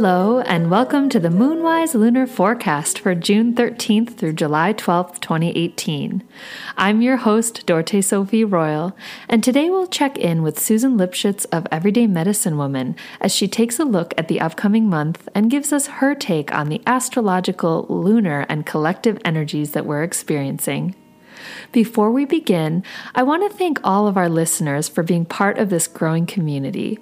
Hello, and welcome to the Moonwise Lunar Forecast for June 13th through July 12th, 2018. I'm your host, Dorte Sophie Royal, and today we'll check in with Susan Lipschitz of Everyday Medicine Woman as she takes a look at the upcoming month and gives us her take on the astrological, lunar, and collective energies that we're experiencing. Before we begin, I want to thank all of our listeners for being part of this growing community.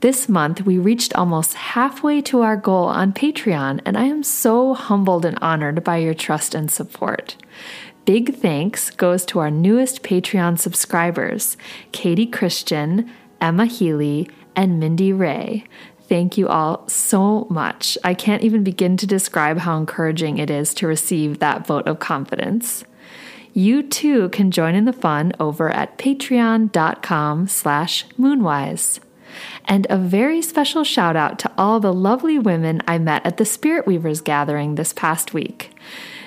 This month, we reached almost halfway to our goal on Patreon, and I am so humbled and honored by your trust and support. Big thanks goes to our newest Patreon subscribers Katie Christian, Emma Healy, and Mindy Ray. Thank you all so much. I can't even begin to describe how encouraging it is to receive that vote of confidence you too can join in the fun over at patreon.com slash moonwise. And a very special shout out to all the lovely women I met at the Spirit Weavers gathering this past week.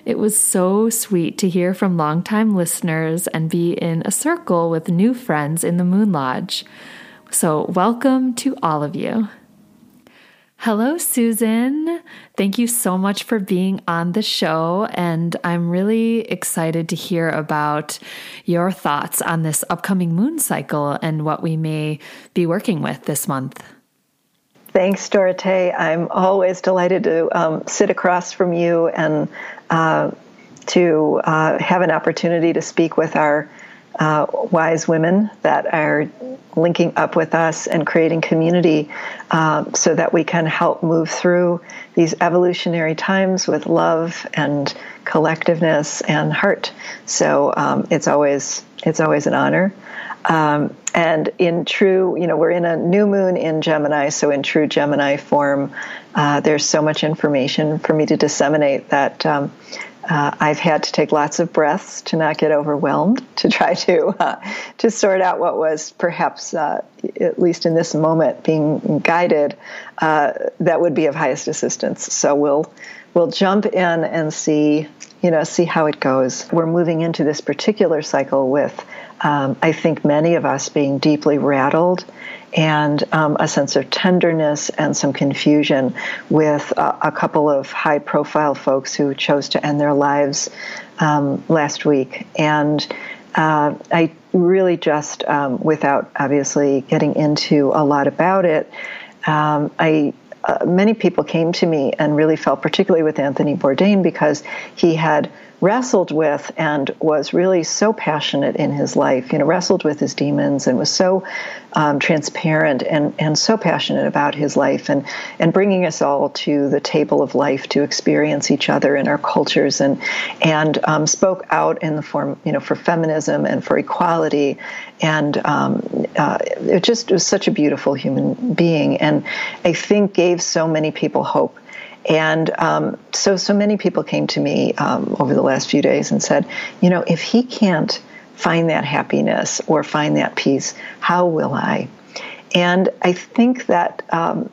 It was so sweet to hear from longtime listeners and be in a circle with new friends in the Moon Lodge. So, welcome to all of you. Hello, Susan. Thank you so much for being on the show. And I'm really excited to hear about your thoughts on this upcoming moon cycle and what we may be working with this month. Thanks, Dorothy. I'm always delighted to um, sit across from you and uh, to uh, have an opportunity to speak with our uh, wise women that are linking up with us and creating community uh, so that we can help move through these evolutionary times with love and collectiveness and heart. So um, it's always it's always an honor. Um, and in true, you know, we're in a new moon in Gemini, so in true Gemini form, uh, there's so much information for me to disseminate that um, uh, I've had to take lots of breaths to not get overwhelmed, to try to uh, to sort out what was perhaps, uh, at least in this moment, being guided uh, that would be of highest assistance. So we'll we'll jump in and see you know see how it goes. We're moving into this particular cycle with, um, I think, many of us being deeply rattled and um, a sense of tenderness and some confusion with a, a couple of high profile folks who chose to end their lives um, last week. And uh, I really just, um, without obviously getting into a lot about it, um, I uh, many people came to me and really felt particularly with Anthony Bourdain because he had wrestled with and was really so passionate in his life, you know, wrestled with his demons and was so um, transparent and, and so passionate about his life and, and bringing us all to the table of life to experience each other in our cultures and, and um, spoke out in the form, you know, for feminism and for equality. And um, uh, it just was such a beautiful human being and I think gave so many people hope and um, so, so many people came to me um, over the last few days and said, you know, if he can't find that happiness or find that peace, how will I? And I think that um,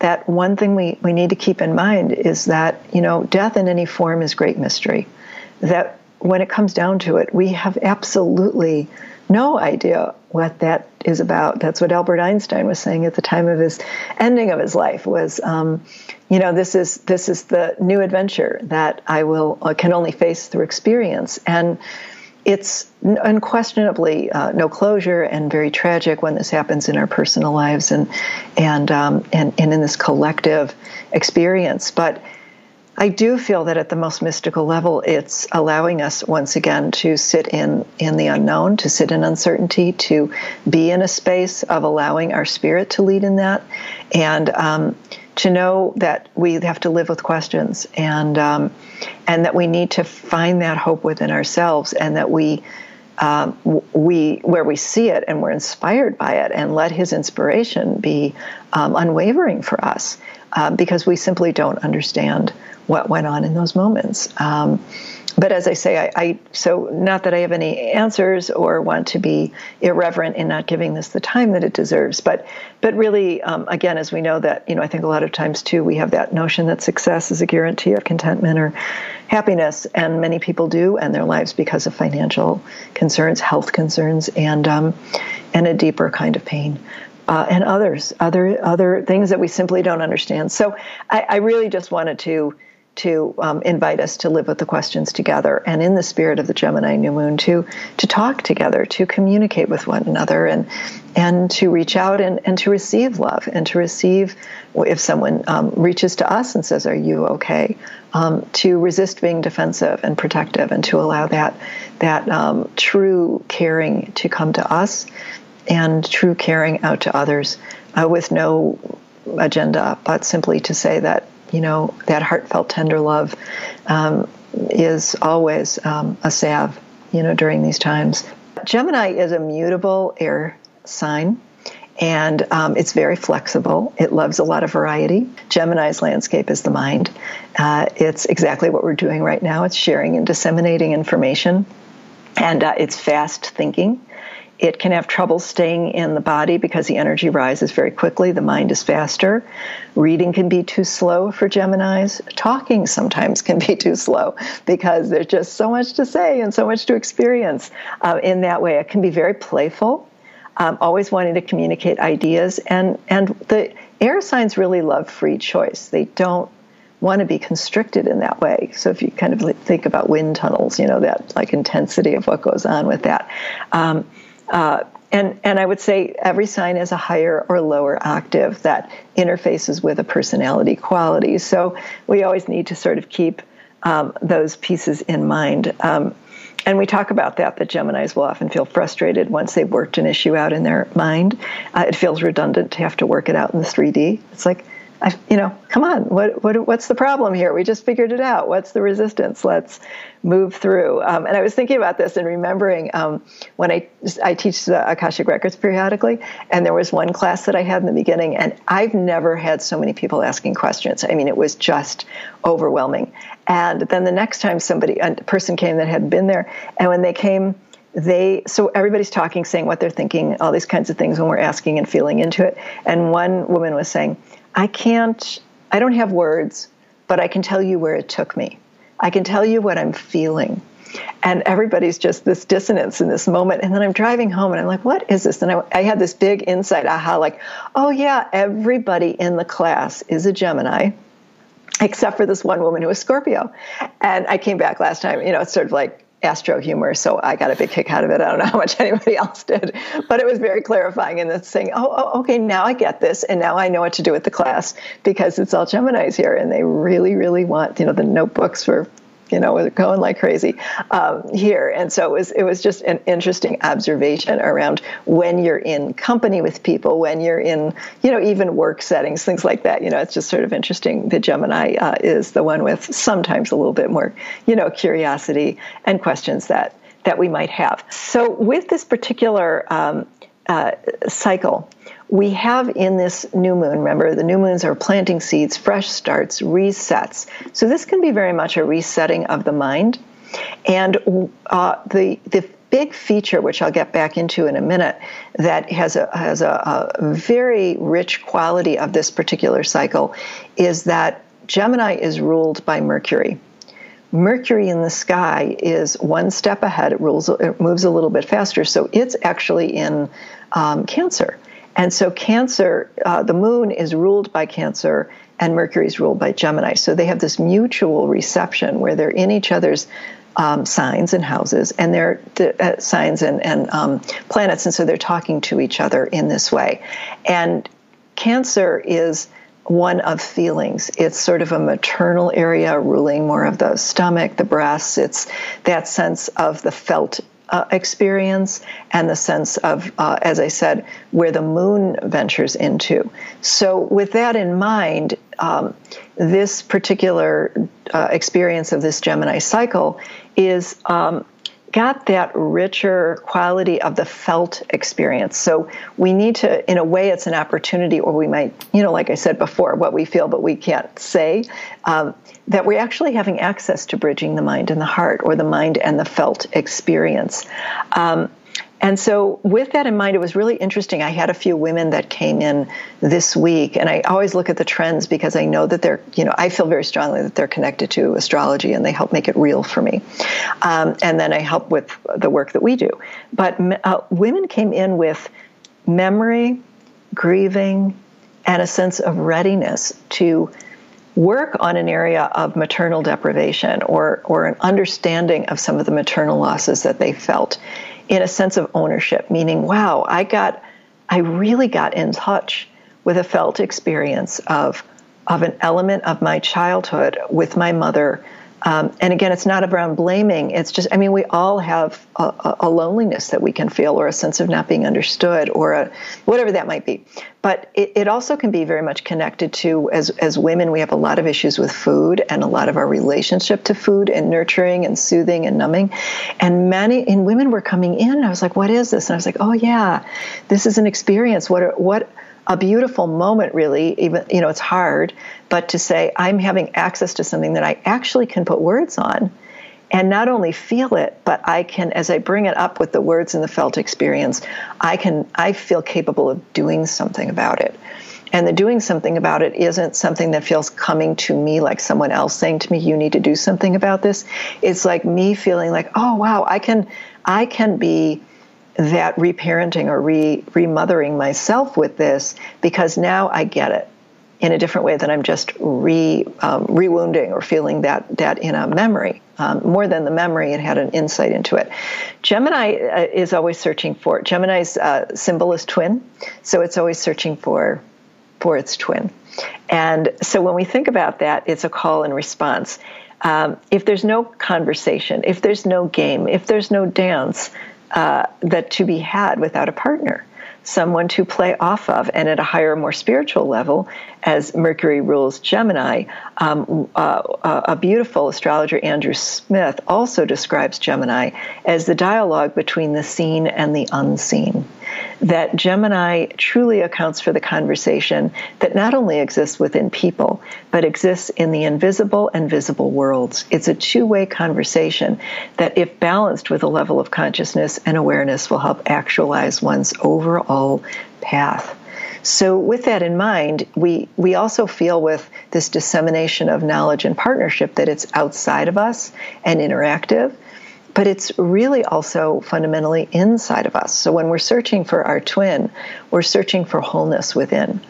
that one thing we, we need to keep in mind is that, you know, death in any form is great mystery. That when it comes down to it, we have absolutely no idea what that is about. That's what Albert Einstein was saying at the time of his ending of his life was, um, you know, this is this is the new adventure that I will uh, can only face through experience, and it's unquestionably uh, no closure and very tragic when this happens in our personal lives and and um, and and in this collective experience, but I do feel that at the most mystical level, it's allowing us once again to sit in in the unknown, to sit in uncertainty, to be in a space of allowing our spirit to lead in that, and um, to know that we have to live with questions, and um, and that we need to find that hope within ourselves, and that we. Um, we where we see it and we're inspired by it, and let His inspiration be um, unwavering for us, uh, because we simply don't understand what went on in those moments. But as I say, I, I, so not that I have any answers or want to be irreverent in not giving this the time that it deserves, but but really, um, again, as we know that you know, I think a lot of times too we have that notion that success is a guarantee of contentment or happiness, and many people do end their lives because of financial concerns, health concerns, and um, and a deeper kind of pain. uh, and others, other other things that we simply don't understand. So I, I really just wanted to to um, invite us to live with the questions together and in the spirit of the Gemini new moon to to talk together, to communicate with one another and and to reach out and, and to receive love and to receive if someone um, reaches to us and says, Are you okay? Um, to resist being defensive and protective and to allow that that um, true caring to come to us and true caring out to others uh, with no agenda, but simply to say that you know, that heartfelt, tender love um, is always um, a salve, you know, during these times. Gemini is a mutable air sign. And um, it's very flexible. It loves a lot of variety. Gemini's landscape is the mind. Uh, it's exactly what we're doing right now. It's sharing and disseminating information, and uh, it's fast thinking. It can have trouble staying in the body because the energy rises very quickly. The mind is faster. Reading can be too slow for Geminis. Talking sometimes can be too slow because there's just so much to say and so much to experience uh, in that way. It can be very playful, um, always wanting to communicate ideas. And, and the air signs really love free choice. They don't want to be constricted in that way. So if you kind of think about wind tunnels, you know, that like intensity of what goes on with that. Um, uh, and, and I would say every sign is a higher or lower octave that interfaces with a personality quality. So we always need to sort of keep um, those pieces in mind. Um, and we talk about that, that Geminis will often feel frustrated once they've worked an issue out in their mind. Uh, it feels redundant to have to work it out in the 3D. It's like, I, you know, come on, what, what, what's the problem here? We just figured it out. What's the resistance? Let's move through. Um, and I was thinking about this and remembering um, when I, I teach the Akashic Records periodically, and there was one class that I had in the beginning, and I've never had so many people asking questions. I mean, it was just overwhelming. And then the next time somebody, a person came that had been there, and when they came, they so everybody's talking saying what they're thinking all these kinds of things when we're asking and feeling into it and one woman was saying I can't, I don't have words, but I can tell you where it took me. I can tell you what I'm feeling. And everybody's just this dissonance in this moment. And then I'm driving home and I'm like, what is this? And I, I had this big insight aha, like, oh, yeah, everybody in the class is a Gemini except for this one woman who was Scorpio. And I came back last time, you know, it's sort of like astro humor, so I got a big kick out of it. I don't know how much anybody else did, but it was very clarifying in the saying, oh, oh, okay, now I get this, and now I know what to do with the class because it's all Gemini's here, and they really, really want, you know, the notebooks for you know, going like crazy um, here. And so it was it was just an interesting observation around when you're in company with people, when you're in you know even work settings, things like that. You know, it's just sort of interesting. The Gemini uh, is the one with sometimes a little bit more you know curiosity and questions that that we might have. So with this particular um, uh, cycle we have in this new moon, remember, the new moons are planting seeds, fresh starts, resets. So this can be very much a resetting of the mind. And uh, the, the big feature, which I'll get back into in a minute, that has a, has a, a very rich quality of this particular cycle is that Gemini is ruled by Mercury. Mercury in the sky is one step ahead. It, rules, it moves a little bit faster, so it's actually in um, Cancer. And so, Cancer, uh, the moon is ruled by Cancer and Mercury is ruled by Gemini. So, they have this mutual reception where they're in each other's um, signs and houses, and they're uh, signs and, and um, planets, and so they're talking to each other in this way. And Cancer is one of feelings. It's sort of a maternal area ruling more of the stomach, the breasts. It's that sense of the felt uh, experience and the sense of, uh, as I said, where the moon ventures into. So, with that in mind, um, this particular uh, experience of this Gemini cycle is um, got that richer quality of the felt experience. So we need to, in a way, it's an opportunity, or we might, you know, like I said before, what we feel but we can't say. Um, that we're actually having access to bridging the mind and the heart, or the mind and the felt experience. Um, and so, with that in mind, it was really interesting. I had a few women that came in this week, and I always look at the trends because I know that they're, you know, I feel very strongly that they're connected to astrology and they help make it real for me. Um, and then I help with the work that we do. But uh, women came in with memory, grieving, and a sense of readiness to work on an area of maternal deprivation or, or an understanding of some of the maternal losses that they felt in a sense of ownership, meaning, wow, I got, I really got in touch with a felt experience of, of an element of my childhood with my mother um, and again, it's not around blaming. It's just, I mean, we all have a, a, loneliness that we can feel, or a sense of not being understood, or a, whatever that might be. But it, it, also can be very much connected to, as, as women, we have a lot of issues with food and a lot of our relationship to food and nurturing and soothing and numbing. And many in women were coming in, I was like, what is this? And I was like, oh, yeah, this is an experience. What, are, what, a beautiful moment really even you know it's hard but to say i'm having access to something that i actually can put words on and not only feel it but i can as i bring it up with the words and the felt experience i can i feel capable of doing something about it. And the doing something about it isn't something that feels coming to me like someone else saying to me you need to do something about this. It's like me feeling like oh wow i can i can be that reparenting or re remothering myself with this because now I get it in a different way than I'm just re um, rewounding or feeling that that in a memory. Um, more than the memory, it had an insight into it. Gemini uh, is always searching for Gemini's uh, symbol is twin, so it's always searching for for its twin. And so when we think about that, it's a call and response. Um, if there's no conversation, if there's no game, if there's no dance, uh, that to be had without a partner, someone to play off of, and at a higher, more spiritual level, as Mercury rules Gemini. Um, uh, a beautiful astrologer, Andrew Smith, also describes Gemini as the dialogue between the seen and the unseen. That Gemini truly accounts for the conversation that not only exists within people, but exists in the invisible and visible worlds. It's a two way conversation that, if balanced with a level of consciousness and awareness, will help actualize one's overall path. So, with that in mind, we, we also feel with this dissemination of knowledge and partnership that it's outside of us and interactive, but it's really also fundamentally inside of us. So, when we're searching for our twin, we're searching for wholeness within.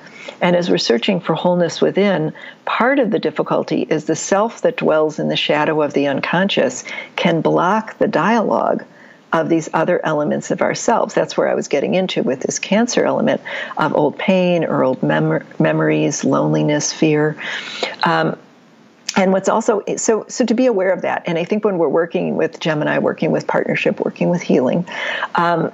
And as we're searching for wholeness within, part of the difficulty is the self that dwells in the shadow of the unconscious can block the dialogue of these other elements of ourselves. That's where I was getting into with this cancer element of old pain or old mem- memories, loneliness, fear. Um, and what's also so so to be aware of that and i think when we're working with gemini working with partnership working with healing um,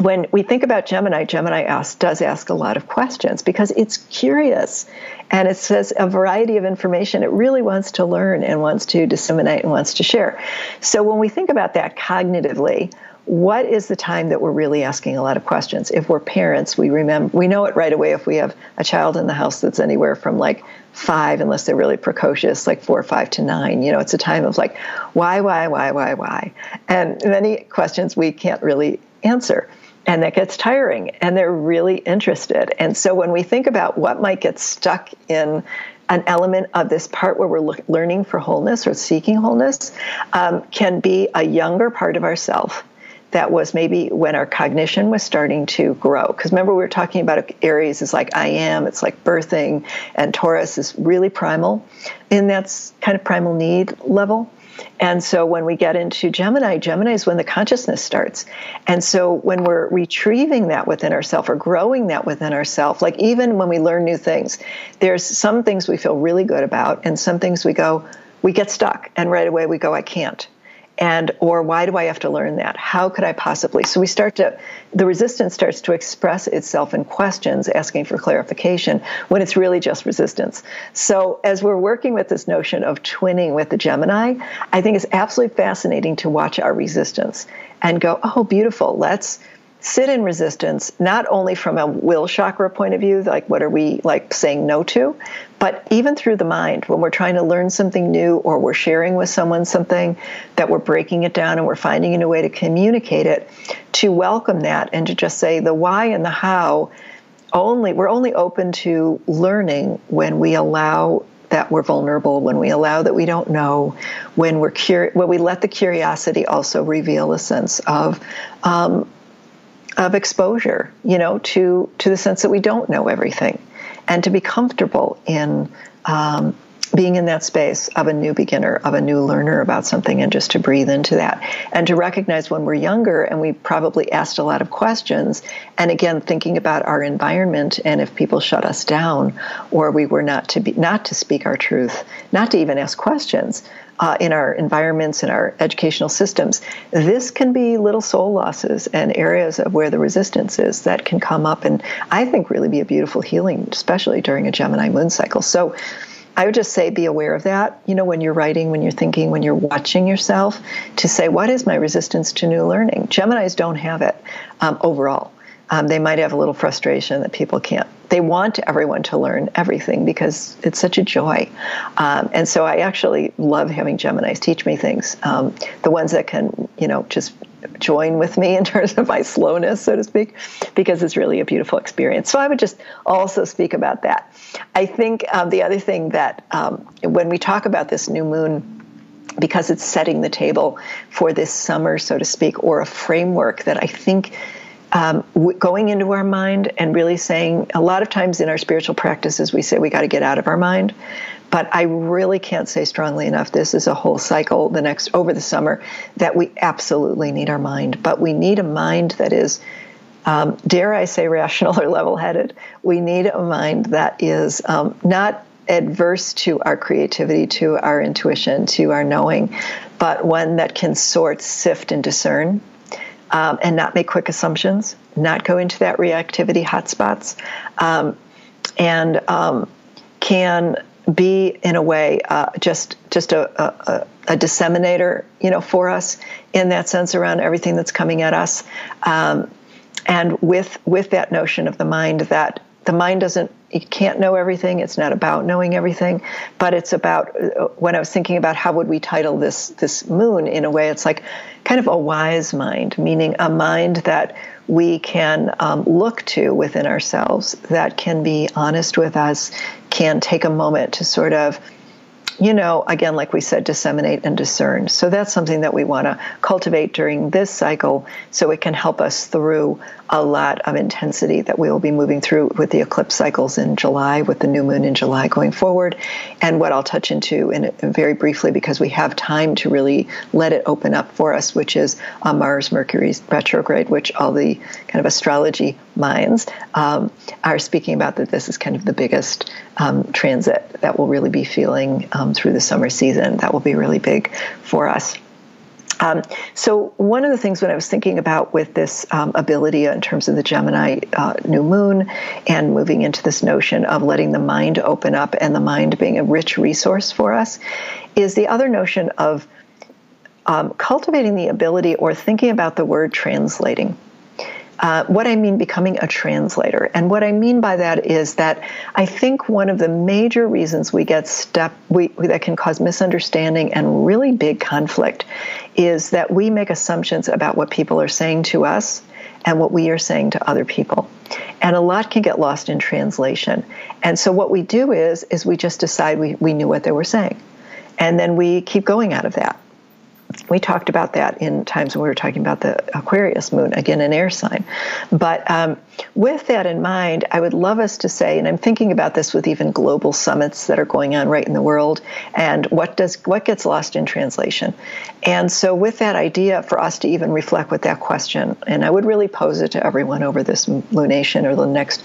when we think about Gemini, Gemini asks, does ask a lot of questions because it's curious and it says a variety of information. It really wants to learn and wants to disseminate and wants to share. So when we think about that cognitively, what is the time that we're really asking a lot of questions? If we're parents, we remember we know it right away if we have a child in the house that's anywhere from like five, unless they're really precocious, like four, or five to nine. You know, it's a time of like, why, why, why, why, why? And many questions we can't really answer and that gets tiring and they're really interested and so when we think about what might get stuck in an element of this part where we're learning for wholeness or seeking wholeness um, can be a younger part of ourself that was maybe when our cognition was starting to grow. Because remember, we were talking about Aries is like I am, it's like birthing, and Taurus is really primal in that kind of primal need level. And so when we get into Gemini, Gemini is when the consciousness starts. And so when we're retrieving that within ourselves or growing that within ourselves, like even when we learn new things, there's some things we feel really good about and some things we go, we get stuck and right away we go, I can't and or why do i have to learn that? How could i possibly? So we start to the resistance starts to express itself in questions asking for clarification when it's really just resistance. So as we're working with this notion of twinning with the gemini i think it's absolutely fascinating to watch our resistance and go oh beautiful. Let's sit in resistance, not only from a will chakra point of view, like what are we like saying no to, but even through the mind when we're trying to learn something new or we're sharing with someone something that we're breaking it down and we're finding a new way to communicate it, to welcome that and to just say the why and the how only we're only open to learning when we allow that we're vulnerable, when we allow that we don't know, when we're cur- when we let the curiosity also reveal a sense of um, of exposure, you know, to to the sense that we don't know everything, and to be comfortable in um, being in that space of a new beginner, of a new learner about something, and just to breathe into that. And to recognize when we're younger and we probably asked a lot of questions, and again, thinking about our environment and if people shut us down or we were not to be not to speak our truth, not to even ask questions. Uh, in our environments, in our educational systems, this can be little soul losses and areas of where the resistance is that can come up and I think really be a beautiful healing, especially during a Gemini moon cycle. So, I would just say be aware of that, you know, when you're writing, when you're thinking, when you're watching yourself, to say, what is my resistance to new learning? Geminis don't have it um, overall. Um, they might have a little frustration that people can't. They want everyone to learn everything because it's such a joy. Um, and so I actually love having Geminis teach me things. Um, the ones that can, you know, just join with me in terms of my slowness, so to speak, because it's really a beautiful experience. So I would just also speak about that. I think um, the other thing that um, when we talk about this new moon, because it's setting the table for this summer, so to speak, or a framework that I think um, going into our mind and really saying a lot of times in our spiritual practices we say we got to get out of our mind but I really can't say strongly enough this is a whole cycle the next over the summer that we absolutely need our mind. But we need a mind that is, um, dare I say, rational or level headed. We need a mind that is um, not adverse to our creativity, to our intuition, to our knowing, but one that can sort, sift, and discern. Um, and not make quick assumptions, not go into that reactivity hotspots, um, and um, can be in a way uh, just just a, a, a, disseminator, you know, for us in that sense around everything that's coming at us, um, and with with that notion of the mind that the mind doesn't you can't know everything. It's not about knowing everything but it's about uh, when i was thinking about how would we title this this moon in a way it's like kind of a wise mind meaning a mind that we can um, look to within ourselves that can be honest with us can take a moment to sort of you know, again, like we said, disseminate and discern. So that's something that we want to cultivate during this cycle so it can help us through a lot of intensity that we will be moving through with the eclipse cycles in July, with the new moon in July going forward. And what I'll touch into in very briefly because we have time to really let it open up for us, which is uh, Mars Mercury retrograde, which all the kind of astrology minds um, are speaking about that this is kind of the biggest um, transit that we'll really be feeling um, through the summer season. That will be really big for us. Um, so one of the things when I was thinking about with this um, ability in terms of the Gemini uh, new moon and moving into this notion of letting the mind open up and the mind being a rich resource for us is the other notion of um, cultivating the ability or thinking about the word translating. Uh, what I mean becoming a translator. And what I mean by that is that I think one of the major reasons we get step we, that can cause misunderstanding and really big conflict is that we make assumptions about what people are saying to us and what we are saying to other people. And a lot can get lost in translation. And so what we do is is we just decide we, we knew what they were saying. And then we keep going out of that we talked about that in times when we were talking about the Aquarius moon, again, an air sign. But um, with that in mind, I would love us to say, and I'm thinking about this with even global summits that are going on right in the world, and what does what gets lost in translation. And so, with that idea, for us to even reflect with that question, and I would really pose it to everyone over this lunation or the next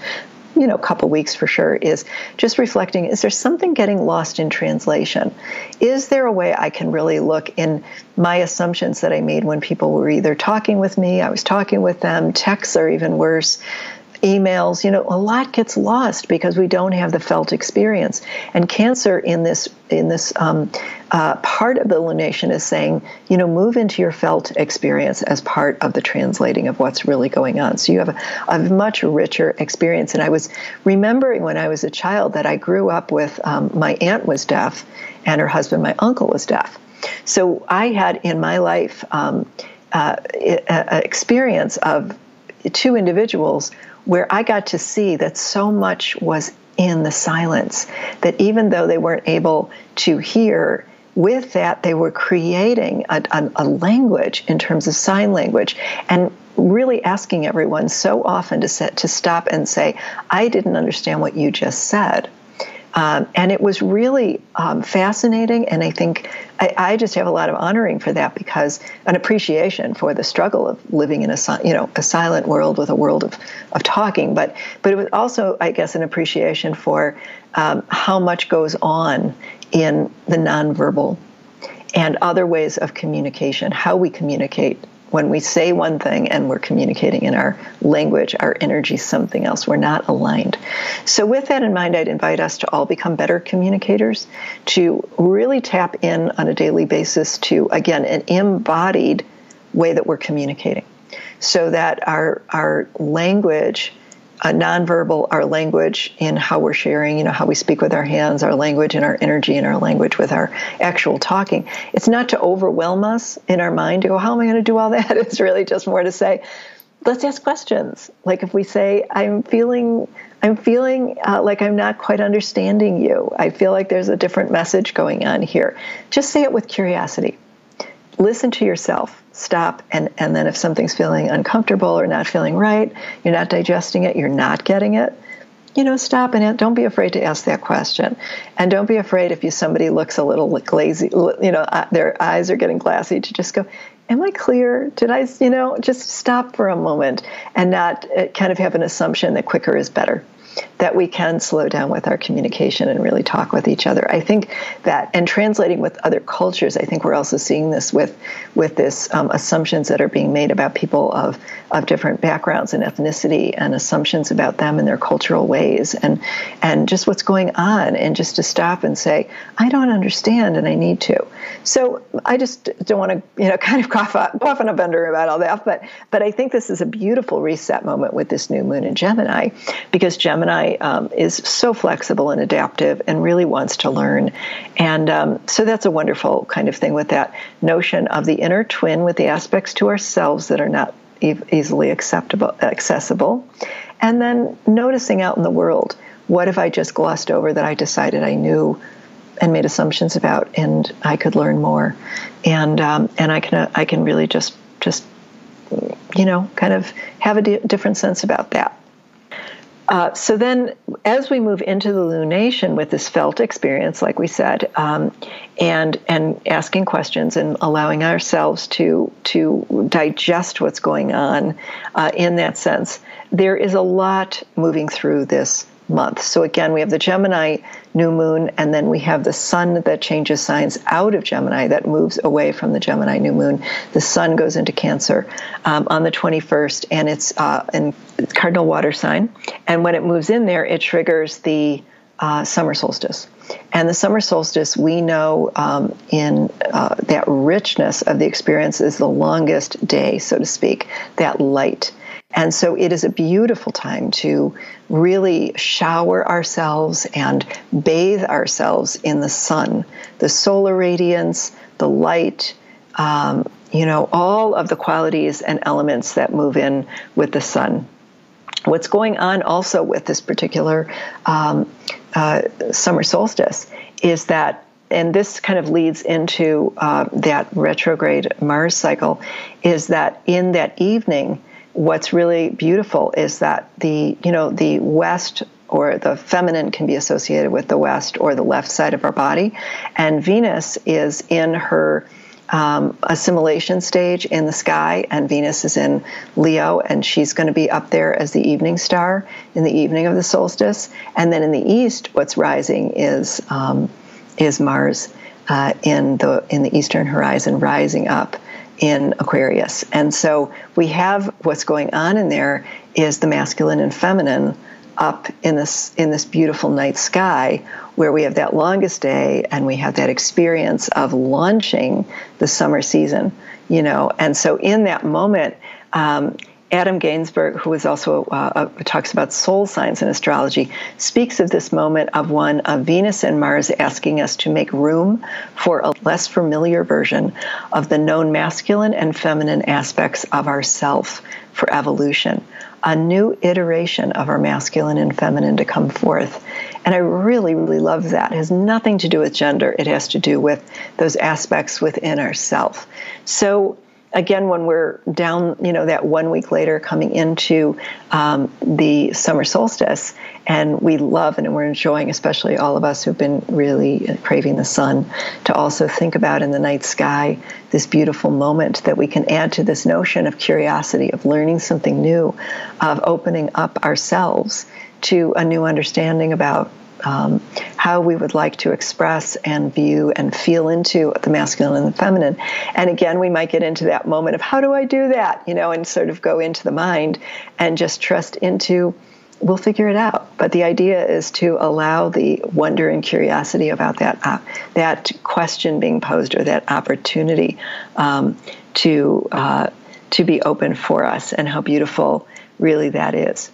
you know couple weeks for sure is just reflecting is there something getting lost in translation? Is there a way i can really look in my assumptions that i made when people were either talking with me i was talking with them texts are even worse emails, you know, a lot gets lost because we don't have the felt experience. And cancer in this in this um, uh, part of the lunation is saying, you know, move into your felt experience as part of the translating of what's really going on. So you have a, a much richer experience. And I was remembering when I was a child that I grew up with um, my aunt was deaf, and her husband, my uncle, was deaf. So I had in my life um, uh, experience of two individuals where I got to see that so much was in the silence, that even though they weren't able to hear, with that, they were creating a, a, a, language in terms of sign language. And really asking everyone so often to set, to stop and say, "I didn't understand what you just said." Um, and it was really um, fascinating, and I think I, I, just have a lot of honoring for that because an appreciation for the struggle of living in a you know a silent world with a world of, of talking, but but it was also I guess an appreciation for um, how much goes on in the nonverbal and other ways of communication, how we communicate when we say one thing and we're communicating in our language, our energy something else. We're not aligned. So, with that in mind, I'd invite us to all become better communicators, to really tap in on a daily basis to, again, an embodied way that we're communicating so that our, our language uh, nonverbal, our language in how we're sharing, you know, how we speak with our hands, our language and our energy and our language with our actual talking. It's not to overwhelm us in our mind to go, how am I going to do all that? It's really just more to say, let's ask questions. Like if we say, I'm feeling, I'm feeling uh, like I'm not quite understanding you. I feel like there's a different message going on here. Just say it with curiosity. Listen to yourself. Stop and and then if something's feeling uncomfortable or not feeling right you're not digesting it you're not getting it you know stop and don't be afraid to ask that question. And don't be afraid if you somebody looks a little lazy you know uh, their eyes are getting glassy to just go am i clear? Did i you know just stop for a moment and not uh, kind of have an assumption that quicker is better that we can slow down with our communication and really talk with each other. I think that, and translating with other cultures, I think we're also seeing this with with this um, assumptions that are being made about people of of different backgrounds and ethnicity, and assumptions about them and their cultural ways, and and just what's going on, and just to stop and say, I don't understand, and I need to. So I just don't want to, you know, kind of cough, cough on a bender about all that, but but I think this is a beautiful reset moment with this new moon in Gemini, because Gemini um, is so flexible and adaptive and really wants to learn. And um, so that's a wonderful kind of thing with that notion of the inner twin with the aspects to ourselves that are not e- easily acceptable, accessible. And then noticing out in the world, what have I just glossed over that I decided I knew and made assumptions about, and I could learn more, and um, and I can uh, I can really just just you know kind of have a di- different sense about that. Uh, so then, as we move into the lunation with this felt experience, like we said, um, and and asking questions and allowing ourselves to to digest what's going on uh, in that sense, there is a lot moving through this month. So again, we have the Gemini new moon, and then we have the sun that changes signs out of Gemini, that moves away from the Gemini new moon. The sun goes into Cancer um, on the 21st, and it's uh, in cardinal water sign. And when it moves in there, it triggers the uh, summer solstice. And the summer solstice, we know um, in uh, that richness of the experience is the longest day, so to speak, that light. And so it is a beautiful time to really shower ourselves and bathe ourselves in the sun, the solar radiance, the light, um, you know, all of the qualities and elements that move in with the sun. What's going on also with this particular um, uh, summer solstice is that and this kind of leads into uh, that retrograde Mars cycle, is that in that evening, what's really beautiful is that the you know the west or the feminine can be associated with the west or the left side of our body. And venus is in her um, assimilation stage in the sky and venus is in leo and she's going to be up there as the evening star in the evening of the solstice. And then in the east what's rising is um, is mars uh, in the in the eastern horizon rising up in Aquarius. And so we have what's going on in there is the masculine and feminine up in this in this beautiful night sky where we have that longest day and we have that experience of launching the summer season you know and so in that moment um, Adam Gainsburg, who is also uh, uh, talks about soul signs in astrology, speaks of this moment of one of Venus and Mars asking us to make room for a less familiar version of the known masculine and feminine aspects of ourself for evolution, a new iteration of our masculine and feminine to come forth. And I really, really love that. It has nothing to do with gender. It has to do with those aspects within ourself. So again, when we're down, you know, that one week later coming into um, the summer solstice, and we love and we're enjoying, especially all of us who've been really craving the sun, to also think about in the night sky this beautiful moment that we can add to this notion of curiosity, of learning something new, of opening up ourselves to a new understanding about um, how we would like to express and view and feel into the masculine and the feminine. And again, we might get into that moment of how do I do that, you know, and sort of go into the mind and just trust into we'll figure it out. But the idea is to allow the wonder and curiosity about that uh, that question being posed or that opportunity um, to uh, to be open for us, and how beautiful really that is.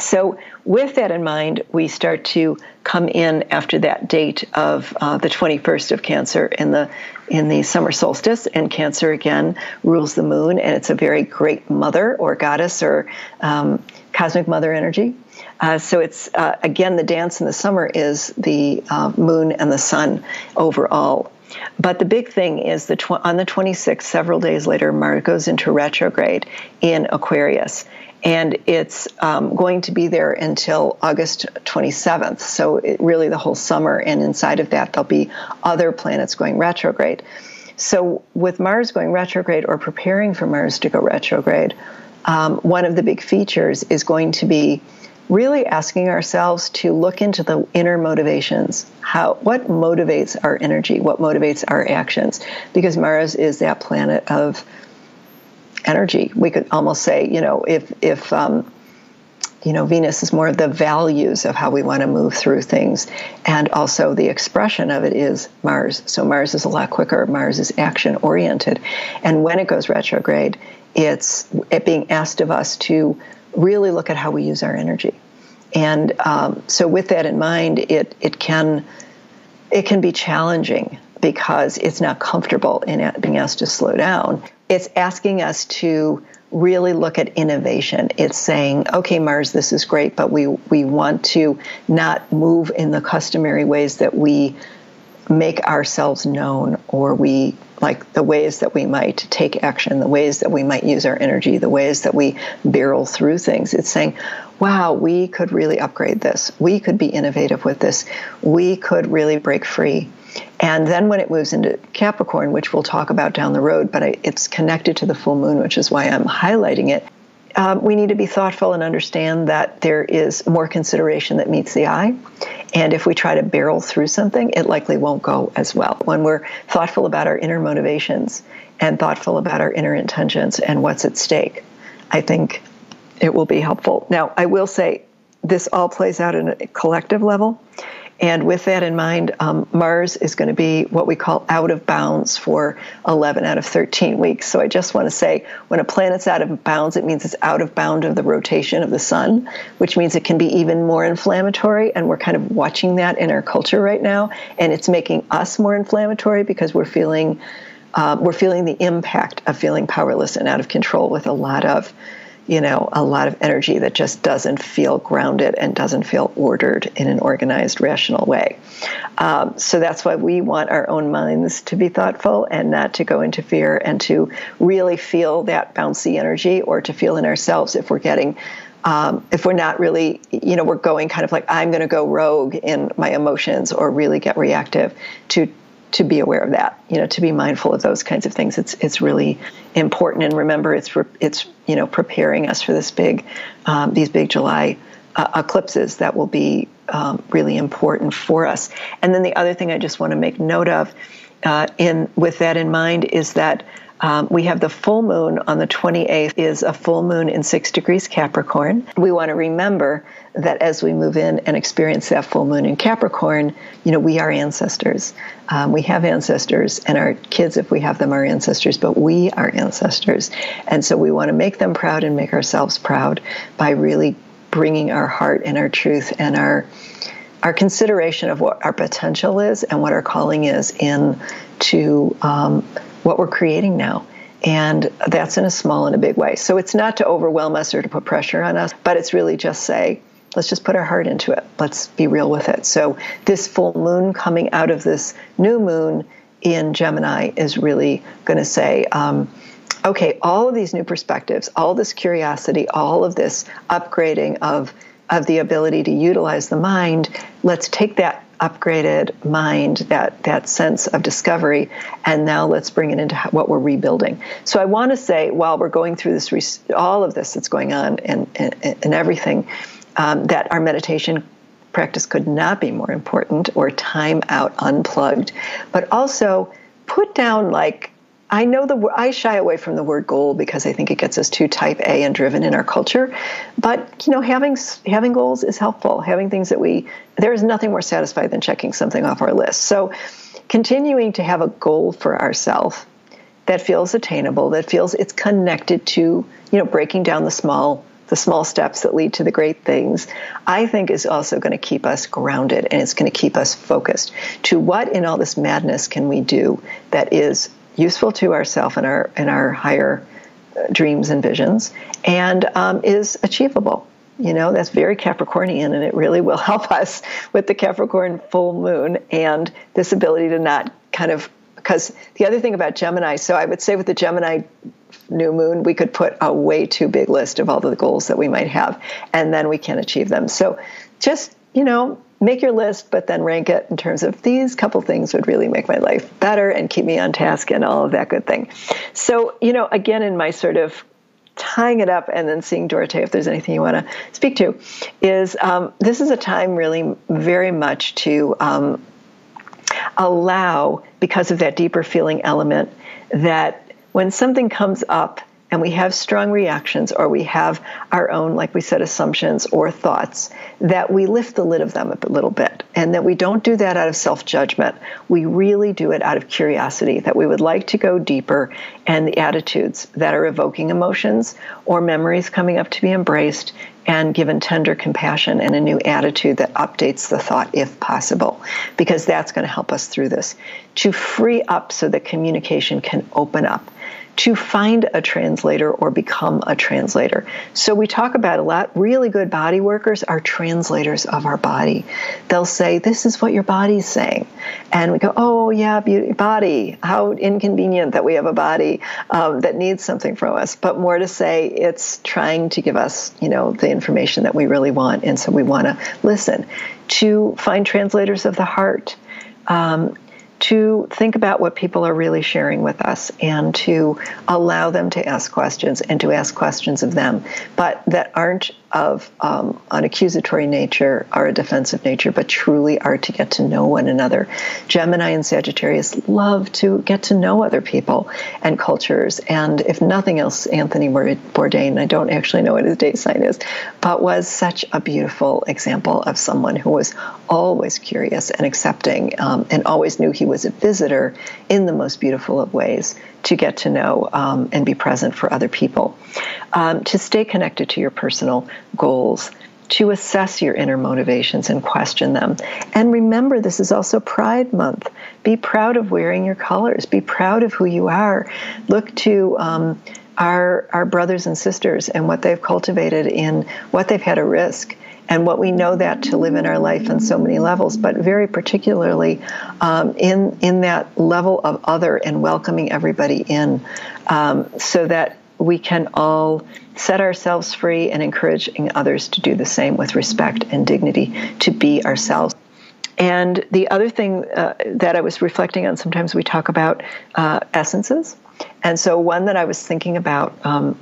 So, with that in mind, we start to come in after that date of uh, the 21st of Cancer in the in the summer solstice, and Cancer again rules the moon, and it's a very great mother or goddess or um, cosmic mother energy. Uh, so it's uh, again the dance in the summer is the uh, moon and the sun overall. But the big thing is that tw- on the 26th, several days later, Mars goes into retrograde in Aquarius and it's um, going to be there until August 27th. So, it, really, the whole summer, and inside of that, there'll be other planets going retrograde. So, with Mars going retrograde or preparing for Mars to go retrograde, um, one of the big features is going to be really asking ourselves to look into the inner motivations how what motivates our energy what motivates our actions because mars is that planet of energy. We could almost say, you know, if if um, you know Venus is more the values of how we want to move through things, and also the expression of it is Mars. So Mars is a lot quicker. Mars is action oriented, and when it goes retrograde, it's it being asked of us to really look at how we use our energy. And um, so, with that in mind, it it can it can be challenging because it's not comfortable in being asked to slow down it's asking us to really look at innovation. It's saying, okay, Mars, this is great, but we, we want to not move in the customary ways that we make ourselves known or we like the ways that we might take action, the ways that we might use our energy, the ways that we barrel through things. It's saying, wow, we could really upgrade this. We could be innovative with this. We could really break free. And then when it moves into Capricorn, which we'll talk about down the road, but it's connected to the full moon, which is why I'm highlighting it. Um, we need to be thoughtful and understand that there is more consideration that meets the eye. And if we try to barrel through something, it likely won't go as well. When we're thoughtful about our inner motivations and thoughtful about our inner intentions and what's at stake, I think it will be helpful. Now, I will say this all plays out in a collective level. And with that in mind, um, Mars is going to be what we call out of bounds for 11 out of 13 weeks. So I just want to say when a planet's out of bounds, it means it's out of bound of the rotation of the sun, which means it can be even more inflammatory. And we're kind of watching that in our culture right now. And it's making us more inflammatory because we're feeling. Uh, we're feeling the impact of feeling powerless and out of control with a lot of you know, a lot of energy that just doesn't feel grounded and doesn't feel ordered in an organized, rational way. Um, so that's why we want our own minds to be thoughtful and not to go into fear and to really feel that bouncy energy or to feel in ourselves if we're getting. Um, if we're not really, you know, we're going kind of like, I'm going to go rogue in my emotions or really get reactive to to be aware of that, you know, to be mindful of those kinds of things. It's it's really important, and remember, it's it's you know preparing us for this big, um, these big July uh, eclipses that will be um, really important for us. And then the other thing I just want to make note of, uh, in with that in mind, is that um, we have the full moon on the 28th is a full moon in six degrees Capricorn. We want to remember that as we move in and experience that full moon in Capricorn, you know, we are ancestors. Um, we have ancestors, and our kids, if we have them, are ancestors, but we are ancestors. And so we want to make them proud and make ourselves proud by really bringing our heart and our truth and our our consideration of what our potential is and what our calling is in to um, what we're creating now. And that's in a small and a big way. So it's not to overwhelm us or to put pressure on us, but it's really just say, let's just put our heart into it. Let's be real with it. So this full moon coming out of this new moon in Gemini is really going to say, um, okay, all of these new perspectives, all this curiosity, all of this upgrading of of the ability to utilize the mind, let's take that upgraded mind, that that sense of discovery, and now let's bring it into what we're rebuilding. So I want to say, while we're going through this, all of this that's going on, and and, and everything, um, that our meditation practice could not be more important, or time out, unplugged, but also put down like I know the I shy away from the word goal because I think it gets us too type A and driven in our culture. But you know, having having goals is helpful. Having things that we there is nothing more satisfied than checking something off our list. So, continuing to have a goal for ourselves that feels attainable, that feels it's connected to you know breaking down the small the small steps that lead to the great things, I think is also going to keep us grounded and it's going to keep us focused to what in all this madness can we do that is useful to ourselves and our and our higher uh, dreams and visions, and um, is achievable. You know, that's very Capricornian, and it really will help us with the Capricorn full moon and this ability to not kind of because the other thing about Gemini, so I would say with the Gemini new moon, we could put a way too big list of all the goals that we might have, and then we can't achieve them. So just, you know, make your list, but then rank it in terms of these couple things would really make my life better and keep me on task and all of that good thing. So, you know, again, in my sort of tying it up and then seeing Dorothea if there's anything you want to speak to is um, this is a time really very much to um, allow because of that deeper feeling element that when something comes up and we have strong reactions or we have our own, like we said, assumptions or thoughts, that we lift the lid of them a little bit and that we don't do that out of self judgment. We really do it out of curiosity, that we would like to go deeper and the attitudes that are evoking emotions or memories coming up to be embraced and given tender compassion and a new attitude that updates the thought if possible, because that's going to help us through this. To free up so that communication can open up to find a translator or become a translator. So we talk about a lot. Really good body workers are translators of our body. They'll say, This is what your body's saying. And we go, Oh, yeah, beauty, body. How inconvenient that we have a body um, that needs something from us. But more to say, it's trying to give us, you know, the information that we really want. And so we want to listen. To find translators of the heart. Um, to think about what people are really sharing with us and to allow them to ask questions and to ask questions of them, but that aren't of um, an accusatory nature or a defensive nature, but truly are to get to know one another. Gemini and Sagittarius love to get to know other people and cultures. And if nothing else, Anthony Bourdain, I don't actually know what his date sign is, but was such a beautiful example of someone who was always curious and accepting um, and always knew he was a visitor in the most beautiful of ways to get to know um, and be present for other people, um, to stay connected to your personal goals, to assess your inner motivations and question them. And remember, this is also Pride Month. Be proud of wearing your colors, be proud of who you are. Look to um, our, our brothers and sisters and what they've cultivated in what they've had a risk and what we know that to live in our life on so many levels, but very particularly um, in in that level of other and welcoming everybody in, um, so that we can all set ourselves free and encouraging others to do the same with respect and dignity to be ourselves. And the other thing uh, that I was reflecting on, sometimes we talk about uh, essences. And so, one that I was thinking about um,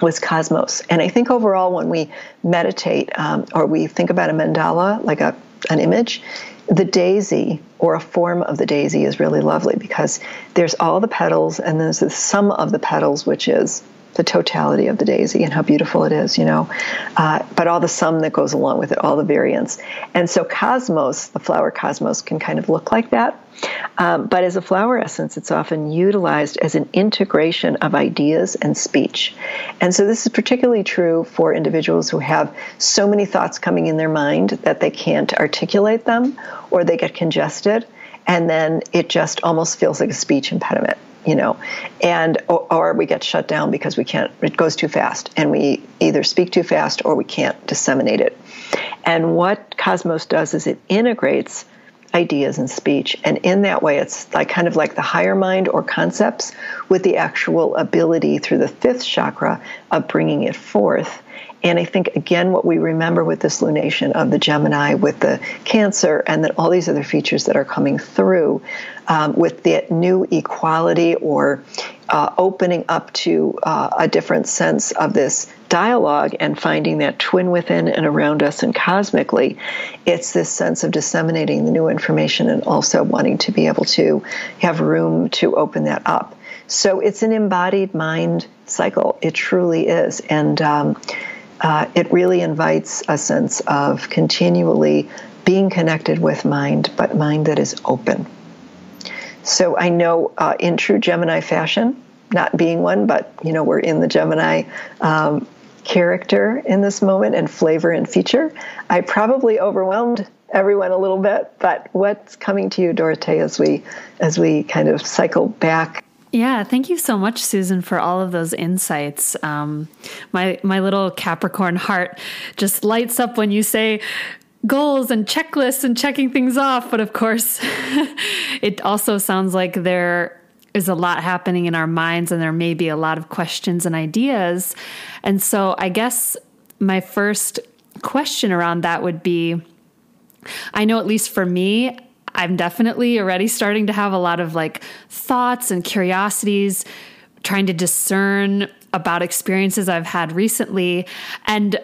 was cosmos. And I think overall, when we meditate um, or we think about a mandala, like a, an image, the daisy or a form of the daisy is really lovely because there's all the petals and there's the sum of the petals, which is the totality of the daisy and how beautiful it is, you know, uh, but all the sum that goes along with it, all the variants. And so cosmos, the flower cosmos, can kind of look like that. Um, but as a flower essence, it's often utilized as an integration of ideas and speech. And so this is particularly true for individuals who have so many thoughts coming in their mind that they can't articulate them or they get congested. And then it just almost feels like a speech impediment you know, and or, or, we get shut down because we can't. It goes too fast, and we either speak too fast or we can't disseminate it. And what Cosmos does is it integrates ideas and speech. And in that way, it's like kind of like the higher mind or concepts with the actual ability through the fifth chakra of bringing it forth. And I think, again, what we remember with this lunation of the Gemini, with the Cancer, and then all these other features that are coming through um, with the new equality or uh, opening up to uh, a different sense of this dialogue and finding that twin within and around us and cosmically, it's this sense of disseminating the new information and also wanting to be able to have room to open that up. So it's an embodied mind cycle. It truly is. And um, uh, it really invites a sense of continually being connected with mind, but mind that is open. So I know uh, in true Gemini fashion, not being one, but you know we're in the Gemini um, character in this moment and flavor and feature. I probably overwhelmed everyone a little bit, but what's coming to you, Dorothea, as we as we kind of cycle back yeah, thank you so much, Susan, for all of those insights. Um, my my little Capricorn heart just lights up when you say goals and checklists and checking things off. But of course, it also sounds like there is a lot happening in our minds, and there may be a lot of questions and ideas. And so, I guess my first question around that would be. I know, at least for me, I'm definitely already starting to have a lot of like thoughts and curiosities, trying to discern about experiences I've had recently. And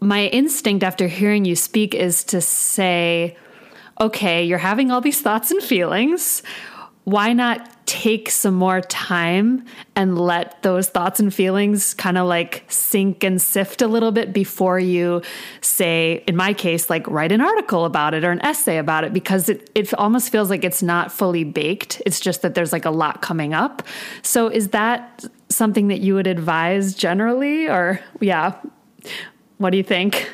my instinct after hearing you speak is to say, okay, you're having all these thoughts and feelings. Why not take some more time and let those thoughts and feelings kind of like sink and sift a little bit before you say in my case like write an article about it or an essay about it because it, it almost feels like it's not fully baked. It's just that there's like a lot coming up. So is that something that you would advise generally? Or yeah what do you think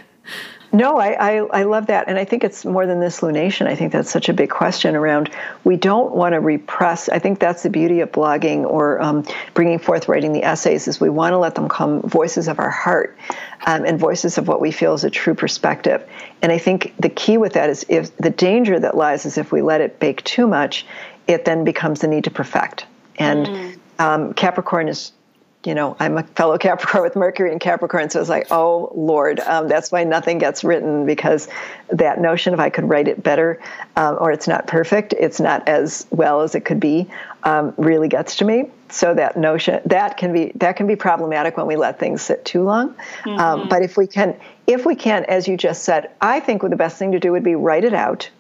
no, I, I, I, love that. And I think it's more than this lunation. I think that's such a big question around we don't want to repress. I think that's the beauty of blogging or um, bringing forth writing the essays is we want to let them come voices of our heart um, and voices of what we feel is a true perspective. And I think the key with that is if the danger that lies is if we let it bake too much, it then becomes the need to perfect. And mm. um, Capricorn is you know, I'm a fellow Capricorn with Mercury in Capricorn, so it's like, oh Lord, um, that's why nothing gets written because that notion of I could write it better um, or it's not perfect, it's not as well as it could be, um, really gets to me. So that notion that can be that can be problematic when we let things sit too long. Um, mm-hmm. but if we can, if we can, as you just said, I think the best thing to do would be write it out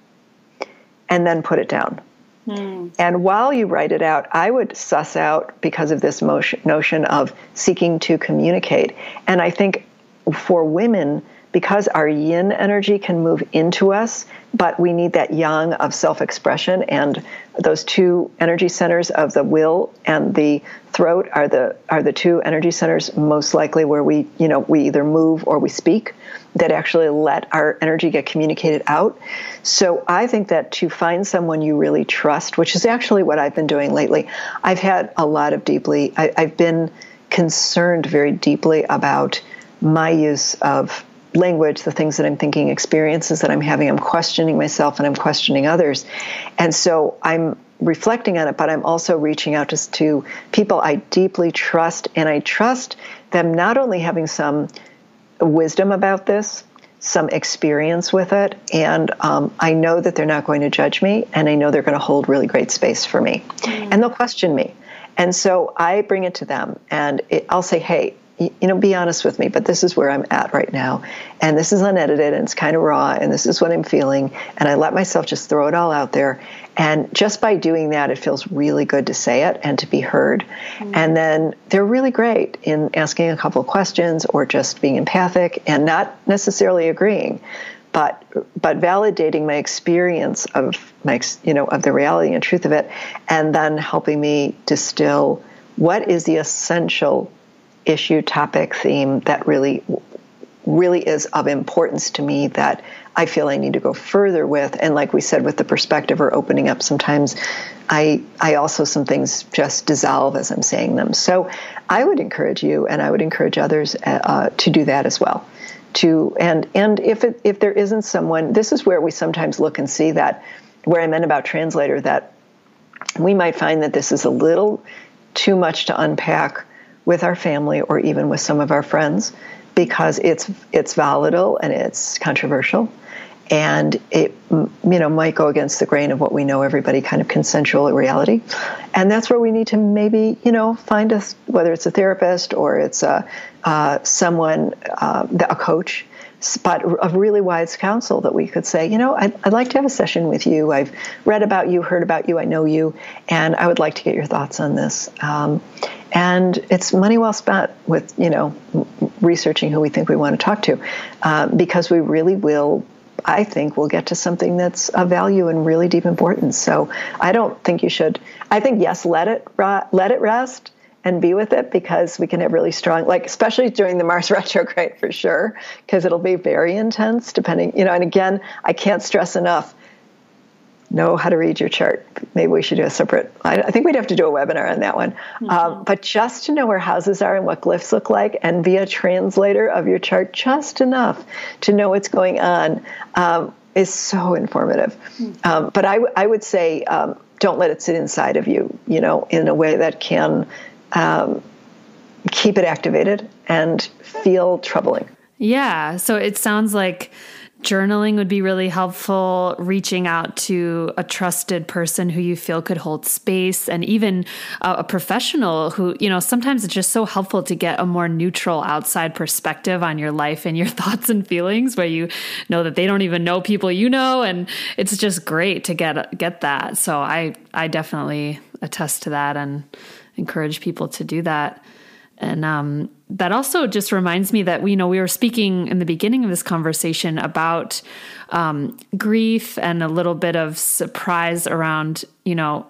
and then put it down Hmm. And while you write it out, I would suss out because of this motion, notion of seeking to communicate. And I think for women, because our yin energy can move into us, but we need that yang of self expression. And those two energy centers of the will and the throat are the, are the two energy centers most likely where we, you know, we either move or we speak that actually let our energy get communicated out. So I think that to find someone you really trust, which is actually what I've been doing lately, I've had a lot of deeply, I, I've been concerned very deeply about my use of language, the things that I'm thinking, experiences that I'm having. I'm questioning myself and I'm questioning others. And so I'm reflecting on it, but I'm also reaching out to, to people I deeply trust. And I trust them not only having some wisdom about this, some experience with it, and um, I know that they're not going to judge me, and I know they're going to hold really great space for me, mm-hmm. and they'll question me. And so I bring it to them, and it, I'll say, hey, you know, be honest with me, but this is where I'm at right now. And this is unedited and it's kind of raw and this is what I'm feeling. And I let myself just throw it all out there. And just by doing that, it feels really good to say it and to be heard. Mm-hmm. And then they're really great in asking a couple of questions or just being empathic and not necessarily agreeing. But, but validating my experience of my you know of the reality and truth of it and then helping me distill what is the essential issue, topic, theme that really really is of importance to me that I feel I need to go further with. And like we said, with the perspective or opening up, sometimes I I also some things just dissolve as I'm saying them. So I would encourage you, and I would encourage others uh, to do that as well. To and and if it, if there isn't someone, this is where we sometimes look and see that where I meant about translator that we might find that this is a little too much to unpack with our family or even with some of our friends because it's it's volatile and it's controversial. And it you know might go against the grain of what we know everybody kind of consensual reality. And that's where we need to maybe you know find us whether it's a therapist or it's a uh, someone uh, a coach but of really wise counsel that we could say, you know, I'd, I'd, like to have a session with you. I've read about you, heard about you, I know you, and I would like to get your thoughts on this. Um, and it's money well spent with, you know, researching who we think we want to talk to, uh, because we really will. I think we'll get to something that's of value and really deep importance. So I don't think you should. I think yes, let it let it rest and be with it because we can have really strong like especially during the mars retrograde for sure because it'll be very intense depending you know and again i can't stress enough know how to read your chart maybe we should do a separate i, I think we'd have to do a webinar on that one mm-hmm. um, but just to know where houses are and what glyphs look like and be a translator of your chart just enough to know what's going on um, is so informative mm-hmm. um, but I, I would say um, don't let it sit inside of you you know in a way that can um, keep it activated and feel troubling. Yeah. So it sounds like journaling would be really helpful, reaching out to a trusted person who you feel could hold space, and even a, a professional who, you know, sometimes it's just so helpful to get a more neutral outside perspective on your life and your thoughts and feelings where you know that they don't even know people you know. And it's just great to get, get that. So I, I definitely attest to that. And, encourage people to do that. And um, that also just reminds me that we you know we were speaking in the beginning of this conversation about um, grief and a little bit of surprise around you know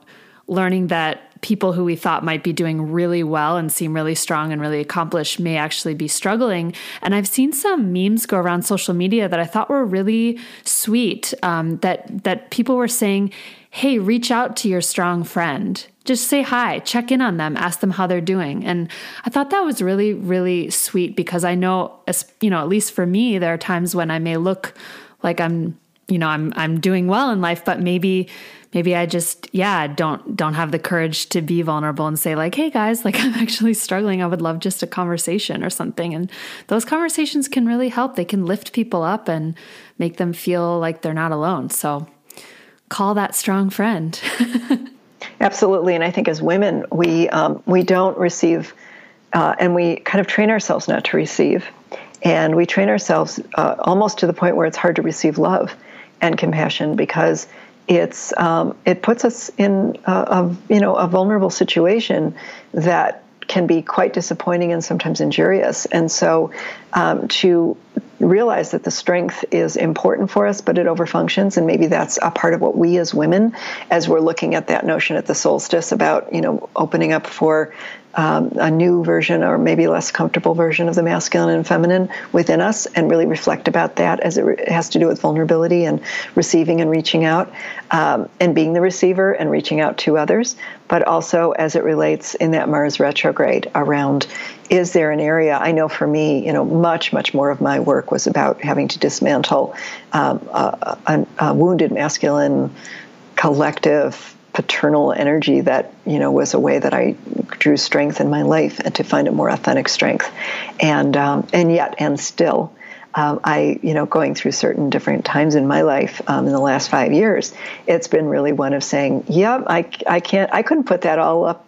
learning that people who we thought might be doing really well and seem really strong and really accomplished may actually be struggling. And I've seen some memes go around social media that I thought were really sweet. Um, that that people were saying, "Hey, reach out to your strong friend." Just say hi, check in on them, ask them how they're doing. And I thought that was really, really sweet because I know, you know, at least for me, there are times when I may look like I'm, you know, I'm I'm doing well in life, but maybe maybe I just yeah don't don't have the courage to be vulnerable and say like hey guys like I'm actually struggling. I would love just a conversation or something. And those conversations can really help. They can lift people up and make them feel like they're not alone. So call that strong friend Absolutely, and I think as women, we um, we don't receive, uh, and we kind of train ourselves not to receive, and we train ourselves uh, almost to the point where it's hard to receive love and compassion because it's um, it puts us in a, a, you know a vulnerable situation that can be quite disappointing and sometimes injurious. And so, um, to realize that the strength is important for us, but it overfunctions, and maybe that's a part of what we as women, as we're looking at that notion at the solstice about you know opening up for um, a new version or maybe less comfortable version of the masculine and feminine within us and really reflect about that as it, re- it has to do with vulnerability and receiving and reaching out um, and being the receiver and reaching out to others, but also as it relates in that Mars retrograde around is there an area I know for me, you know, much, much more of my work was about having to dismantle um, a, a, a wounded masculine collective paternal energy that you know was a way that I drew strength in my life and to find a more authentic strength, and um, and yet and still. Um, I, you know, going through certain different times in my life um, in the last five years, it's been really one of saying, "Yep, yeah, I, I can't, I couldn't put that all up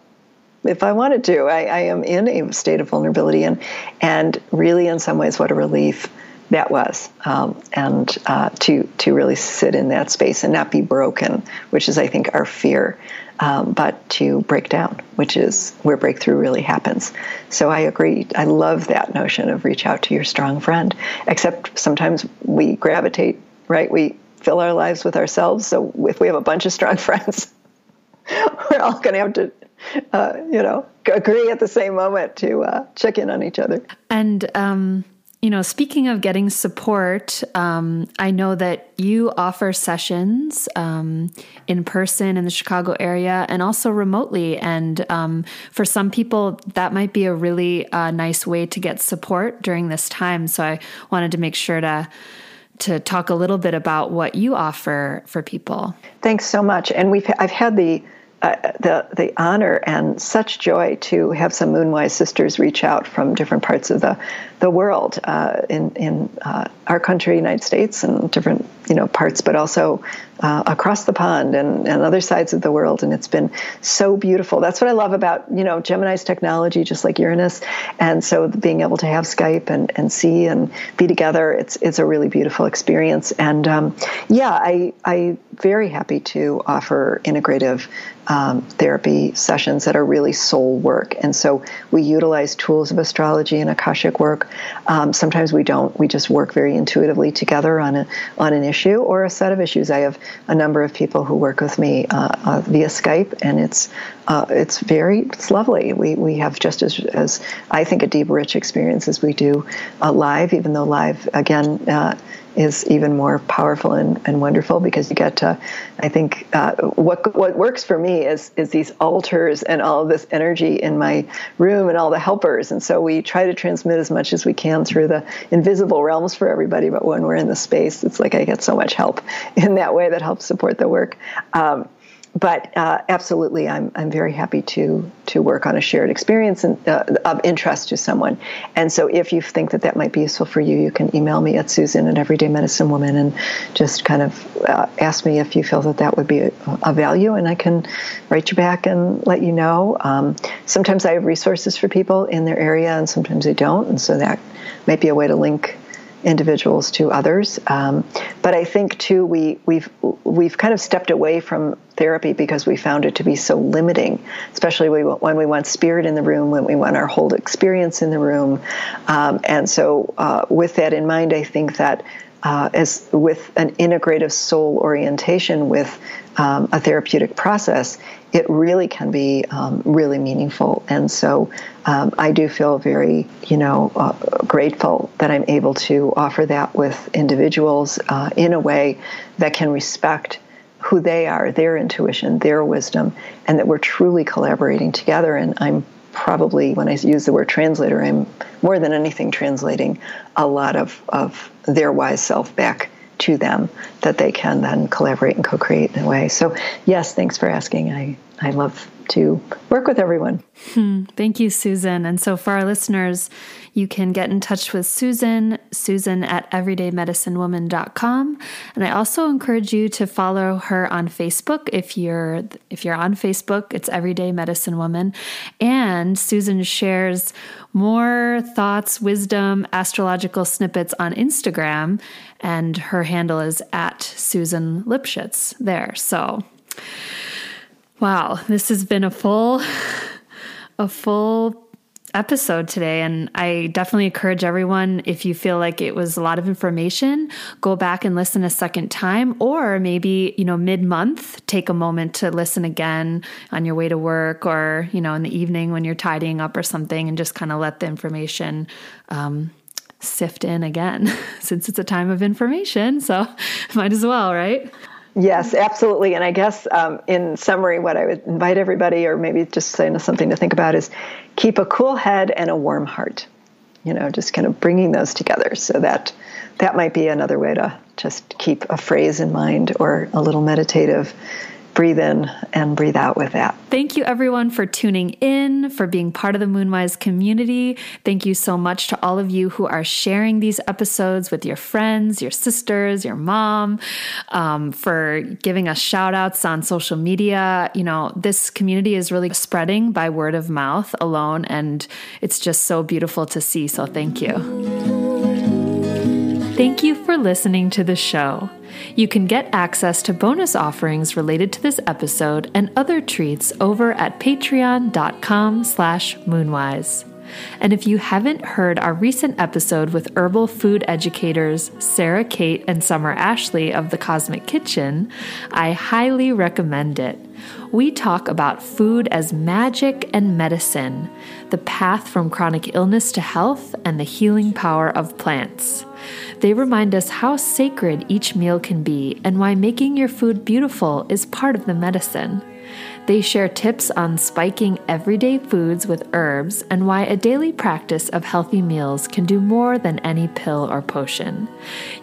if I wanted to. I, I am in a state of vulnerability, and and really, in some ways, what a relief that was, um, and uh, to to really sit in that space and not be broken, which is I think our fear, um, but to break down, which is where breakthrough really happens. So I agree. I love that notion of reach out to your strong friend. Except sometimes we gravitate right. We fill our lives with ourselves. So if we have a bunch of strong friends, we're all going to have to uh, you know, agree at the same moment to uh, check in on each other. And um, you know, speaking of getting support, um, I know that you offer sessions um, in person in the Chicago area and also remotely. And um, for some people, that might be a really uh, nice way to get support during this time. So I wanted to make sure to to talk a little bit about what you offer for people. Thanks so much. And we've I've had the uh, the the honor and such joy to have some Moonwise sisters reach out from different parts of the the world uh, in in uh, our country, United States, and different you know parts, but also uh, across the pond and, and other sides of the world. And it's been so beautiful. That's what I love about you know Gemini's technology, just like Uranus. And so being able to have Skype and, and see and be together, it's it's a really beautiful experience. And um, yeah, I I very happy to offer integrative um, therapy sessions that are really soul work. And so we utilize tools of astrology and akashic work. Um, sometimes we don't. We just work very intuitively together on a on an issue or a set of issues. I have a number of people who work with me uh, uh, via Skype, and it's uh, it's very it's lovely. We we have just as as I think a deep, rich experience as we do uh, live. Even though live again is even more powerful and, and wonderful because you get to I think uh, what what works for me is is these altars and all of this energy in my room and all the helpers. And so we try to transmit as much as we can through the invisible realms for everybody but when we're in the space it's like I get so much help in that way that helps support the work. Um, but uh, absolutely, I'm I'm very happy to to work on a shared experience and, uh, of interest to someone. And so, if you think that that might be useful for you, you can email me at Susan at Everyday Medicine Woman and just kind of uh, ask me if you feel that that would be a, a, value, and I can write you back and let you know. Um, sometimes I have resources for people in their area, and sometimes I don't, and so that might be a way to link individuals to others. Um, but I think too we we've we've kind of stepped away from therapy because we found it to be so limiting, especially when we want spirit in the room, when we want our whole experience in the room. Um, and so, uh, with that in mind, I think that uh, as with an integrative soul orientation with um, a therapeutic process, it really can be um, really meaningful. And so um, I do feel very, you know, uh, grateful that I'm able to offer that with individuals uh, in a way that can respect who they are, their intuition, their wisdom, and that we're truly collaborating together. And I'm probably, when I use the word translator, I'm more than anything translating a lot of, of their wise self back to them that they can then collaborate and co-create in a way. So yes, thanks for asking. I, I love to work with everyone. Hmm. Thank you, Susan. And so for our listeners, you can get in touch with Susan, Susan at everydaymedicinewoman.com. And I also encourage you to follow her on Facebook. If you're if you're on Facebook, it's Everyday Medicine Woman. And Susan shares more thoughts, wisdom, astrological snippets on Instagram. And her handle is at Susan Lipschitz there. So wow, this has been a full a full episode today. And I definitely encourage everyone, if you feel like it was a lot of information, go back and listen a second time, or maybe, you know, mid month, take a moment to listen again on your way to work or, you know, in the evening when you're tidying up or something and just kind of let the information, um, sift in again since it's a time of information. So might as well, right? Yes, absolutely. And I guess um, in summary, what I would invite everybody, or maybe just saying something to think about, is keep a cool head and a warm heart. You know, just kind of bringing those together. So that that might be another way to just keep a phrase in mind or a little meditative breathe in and breathe out with that. Thank you, everyone, for tuning in, for being part of the Moonwise community. Thank you so much to all of you who are sharing these episodes with your friends, your sisters, your mom, um, for giving us shout outs on social media. You know, this community is really spreading by word of mouth alone, and it's just so beautiful to see. So, thank you. Thank you for listening to the show. You can get access to bonus offerings related to this episode and other treats over at patreon.com slash moonwise. And if you haven't heard our recent episode with herbal food educators Sarah Kate and Summer Ashley of The Cosmic Kitchen, I highly recommend it. We talk about food as magic and medicine, the path from chronic illness to health, and the healing power of plants. They remind us how sacred each meal can be and why making your food beautiful is part of the medicine. They share tips on spiking everyday foods with herbs and why a daily practice of healthy meals can do more than any pill or potion.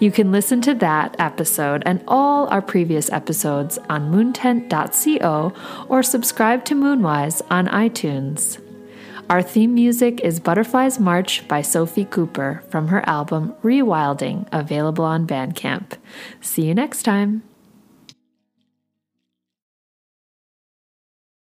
You can listen to that episode and all our previous episodes on moontent.co or subscribe to Moonwise on iTunes. Our theme music is Butterflies March by Sophie Cooper from her album Rewilding, available on Bandcamp. See you next time.